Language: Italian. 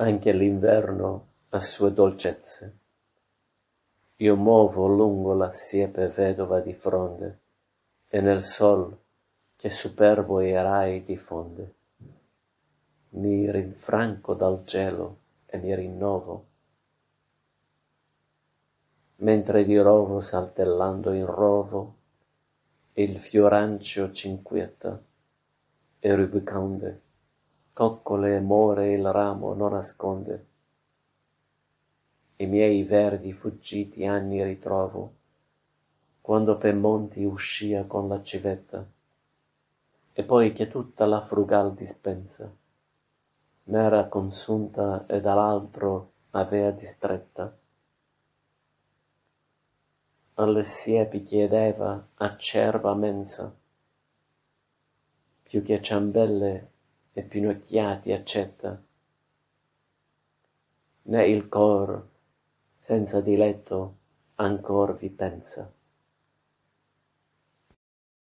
anche l'inverno ha sue dolcezze. Io muovo lungo la siepe vedova di fronde, e nel sol che superbo i rai diffonde. Mi rinfranco dal cielo e mi rinnovo, mentre di rovo saltellando in rovo il fiorancio c'inquieta e rubiconde, coccole more il ramo non nasconde. I miei verdi fuggiti anni ritrovo, quando pe monti uscia con la civetta, e poi che tutta la frugal dispensa m'era consunta e dall'altro avea distretta. Alle siepi chiedeva acerba mensa, più che ciambelle e pinocchiati accetta, né il cor senza diletto ancor vi pensa.